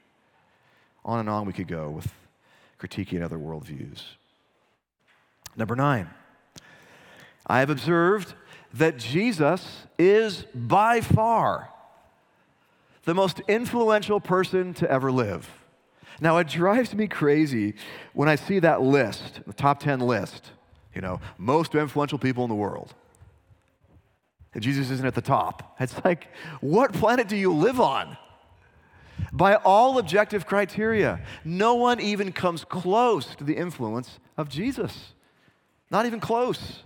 On and on we could go with critiquing other worldviews. Number nine, I have observed that Jesus is by far the most influential person to ever live. Now, it drives me crazy when I see that list, the top 10 list, you know, most influential people in the world. And Jesus isn't at the top. (laughs) It's like, what planet do you live on? By all objective criteria, no one even comes close to the influence of Jesus. Not even close.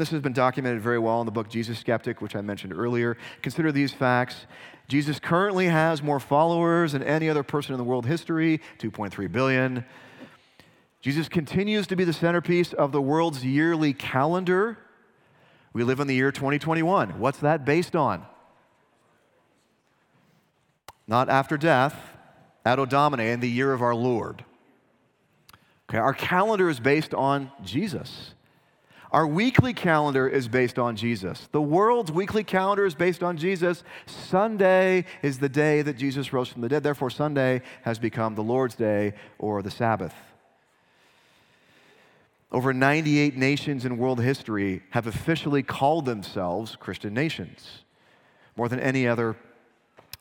This has been documented very well in the book Jesus Skeptic, which I mentioned earlier. Consider these facts Jesus currently has more followers than any other person in the world history 2.3 billion. Jesus continues to be the centerpiece of the world's yearly calendar. We live in the year 2021. What's that based on? Not after death, Anno Domini, in the year of our Lord. Okay, our calendar is based on Jesus. Our weekly calendar is based on Jesus. The world's weekly calendar is based on Jesus. Sunday is the day that Jesus rose from the dead. Therefore, Sunday has become the Lord's day or the Sabbath. Over 98 nations in world history have officially called themselves Christian nations, more than any other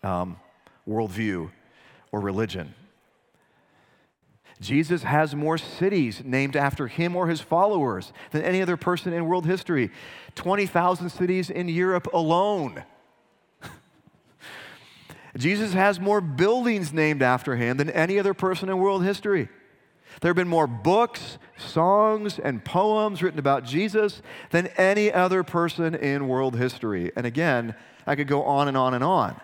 um, worldview or religion. Jesus has more cities named after him or his followers than any other person in world history. 20,000 cities in Europe alone. (laughs) Jesus has more buildings named after him than any other person in world history. There have been more books, songs, and poems written about Jesus than any other person in world history. And again, I could go on and on and on.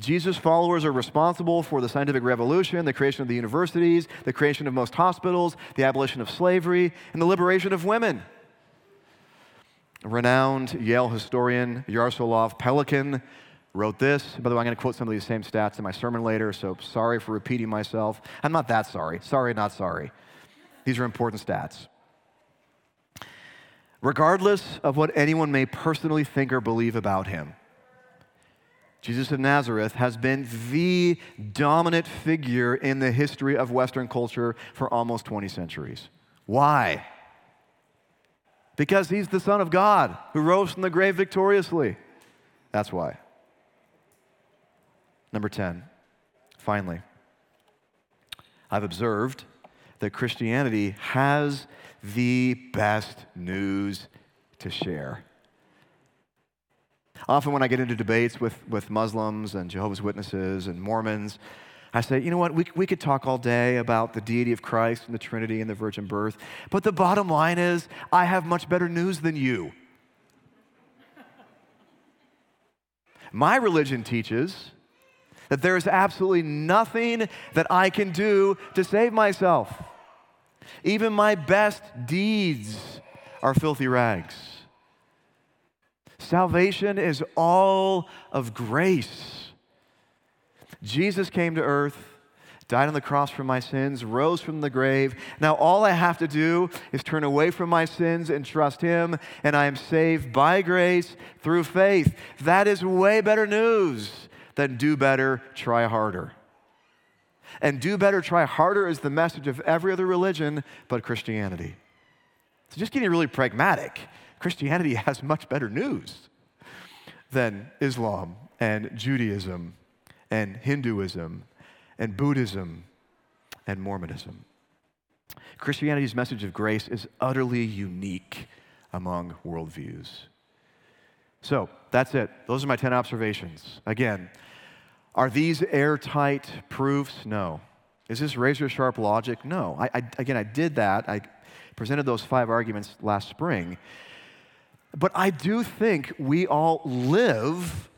Jesus' followers are responsible for the scientific revolution, the creation of the universities, the creation of most hospitals, the abolition of slavery, and the liberation of women. Renowned Yale historian Jaroslav Pelikan wrote this. By the way, I'm going to quote some of these same stats in my sermon later, so sorry for repeating myself. I'm not that sorry. Sorry, not sorry. These are important stats. Regardless of what anyone may personally think or believe about him, Jesus of Nazareth has been the dominant figure in the history of Western culture for almost 20 centuries. Why? Because he's the Son of God who rose from the grave victoriously. That's why. Number 10, finally, I've observed that Christianity has the best news to share. Often, when I get into debates with, with Muslims and Jehovah's Witnesses and Mormons, I say, you know what, we, we could talk all day about the deity of Christ and the Trinity and the virgin birth, but the bottom line is, I have much better news than you. My religion teaches that there is absolutely nothing that I can do to save myself. Even my best deeds are filthy rags. Salvation is all of grace. Jesus came to earth, died on the cross for my sins, rose from the grave. Now, all I have to do is turn away from my sins and trust Him, and I am saved by grace through faith. That is way better news than do better, try harder. And do better, try harder is the message of every other religion but Christianity. So, just getting really pragmatic. Christianity (laughs) has much better news than Islam and Judaism and Hinduism and Buddhism and Mormonism. Christianity's message of grace is utterly unique among worldviews. So that's it. Those are my 10 observations. Again, are these airtight proofs? No. Is this razor sharp logic? No. I, I, again, I did that. I presented those five arguments last spring. But I do think we all live,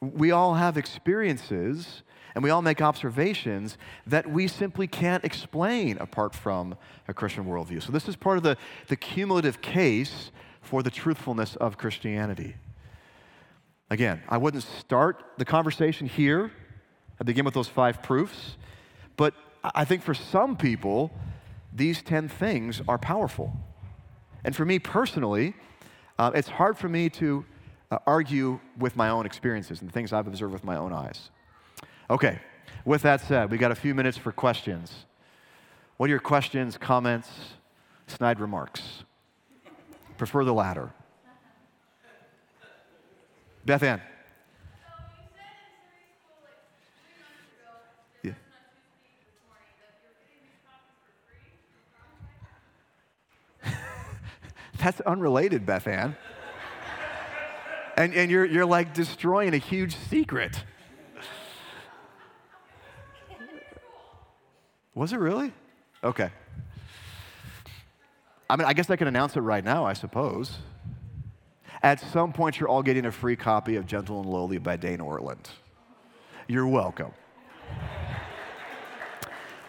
we all have experiences, and we all make observations that we simply can't explain apart from a Christian worldview. So, this is part of the, the cumulative case for the truthfulness of Christianity. Again, I wouldn't start the conversation here. I begin with those five proofs. But I think for some people, these 10 things are powerful. And for me personally, uh, it's hard for me to uh, argue with my own experiences and the things I've observed with my own eyes. Okay, with that said, we've got a few minutes for questions. What are your questions, comments, snide remarks? Prefer the latter. Beth Ann. That's unrelated, Beth Ann. and, and you're, you're like destroying a huge secret. Was it really? Okay. I mean, I guess I can announce it right now, I suppose. At some point, you're all getting a free copy of Gentle and Lowly by Dane Ortlund. You're welcome.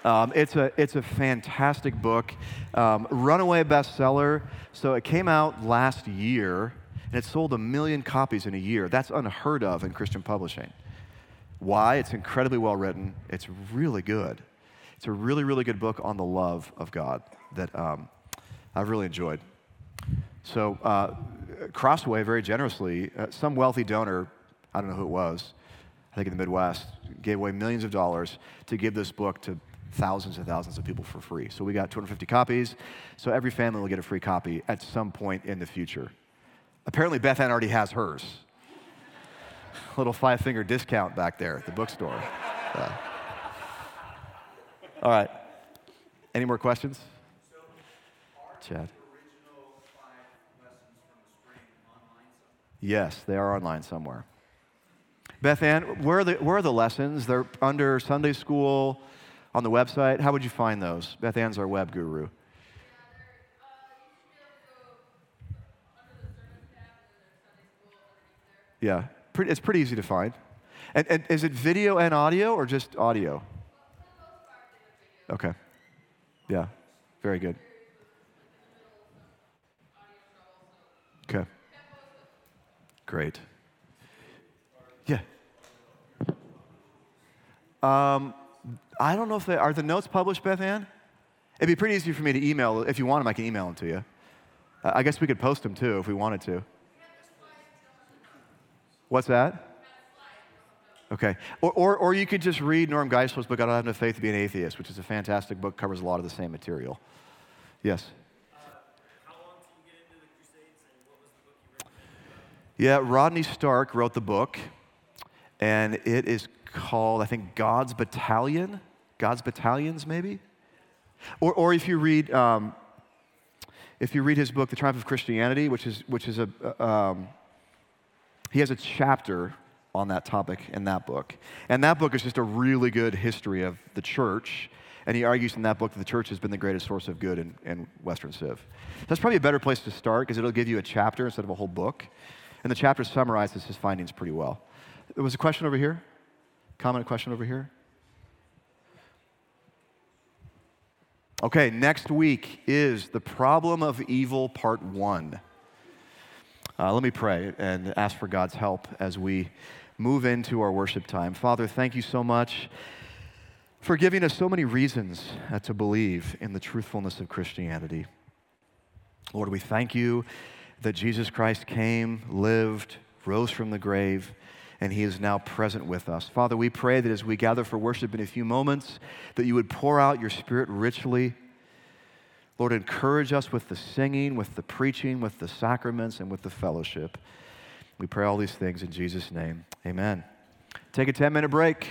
Um, it's, a, it's a fantastic book, um, runaway bestseller. So it came out last year, and it sold a million copies in a year. That's unheard of in Christian publishing. Why? It's incredibly well written. It's really good. It's a really, really good book on the love of God that um, I've really enjoyed. So, uh, Crossway very generously, uh, some wealthy donor, I don't know who it was, I think in the Midwest, gave away millions of dollars to give this book to thousands and thousands of people for free. So we got 250 copies. So every family will get a free copy at some point in the future. Apparently, Beth Ann already has hers. (laughs) Little five finger discount back there at the bookstore. Uh, all right. Any more questions? Chad. Yes, they are online somewhere. Beth Ann, where are, the, where are the lessons? They're under Sunday school on the website. How would you find those? Beth Ann's our web guru. Yeah, it's pretty easy to find. And, and is it video and audio or just audio? Okay. Yeah, very good. Okay. Great. Yeah. Um, I don't know if they are the notes published, Beth Ann? It'd be pretty easy for me to email. If you want them, I can email them to you. I guess we could post them too if we wanted to. What's that? Okay. Or, or, or you could just read Norm Geisler's book, I Don't Have Enough Faith to Be an Atheist, which is a fantastic book, covers a lot of the same material. Yes? Yeah, Rodney Stark wrote the book, and it is called, I think, God's Battalion. God's Battalions, maybe? Or, or if you read, um, if you read his book, The Triumph of Christianity, which is, which is a, um, he has a chapter on that topic in that book. And that book is just a really good history of the church. And he argues in that book that the church has been the greatest source of good in, in Western Civ. That's probably a better place to start because it'll give you a chapter instead of a whole book. And the chapter summarizes his findings pretty well. There was a question over here? Comment, question over here? Okay, next week is the problem of evil, part one. Uh, let me pray and ask for God's help as we move into our worship time. Father, thank you so much for giving us so many reasons uh, to believe in the truthfulness of Christianity. Lord, we thank you that Jesus Christ came, lived, rose from the grave, and he is now present with us. Father, we pray that as we gather for worship in a few moments, that you would pour out your spirit richly. Lord, encourage us with the singing, with the preaching, with the sacraments, and with the fellowship. We pray all these things in Jesus' name. Amen. Take a 10 minute break.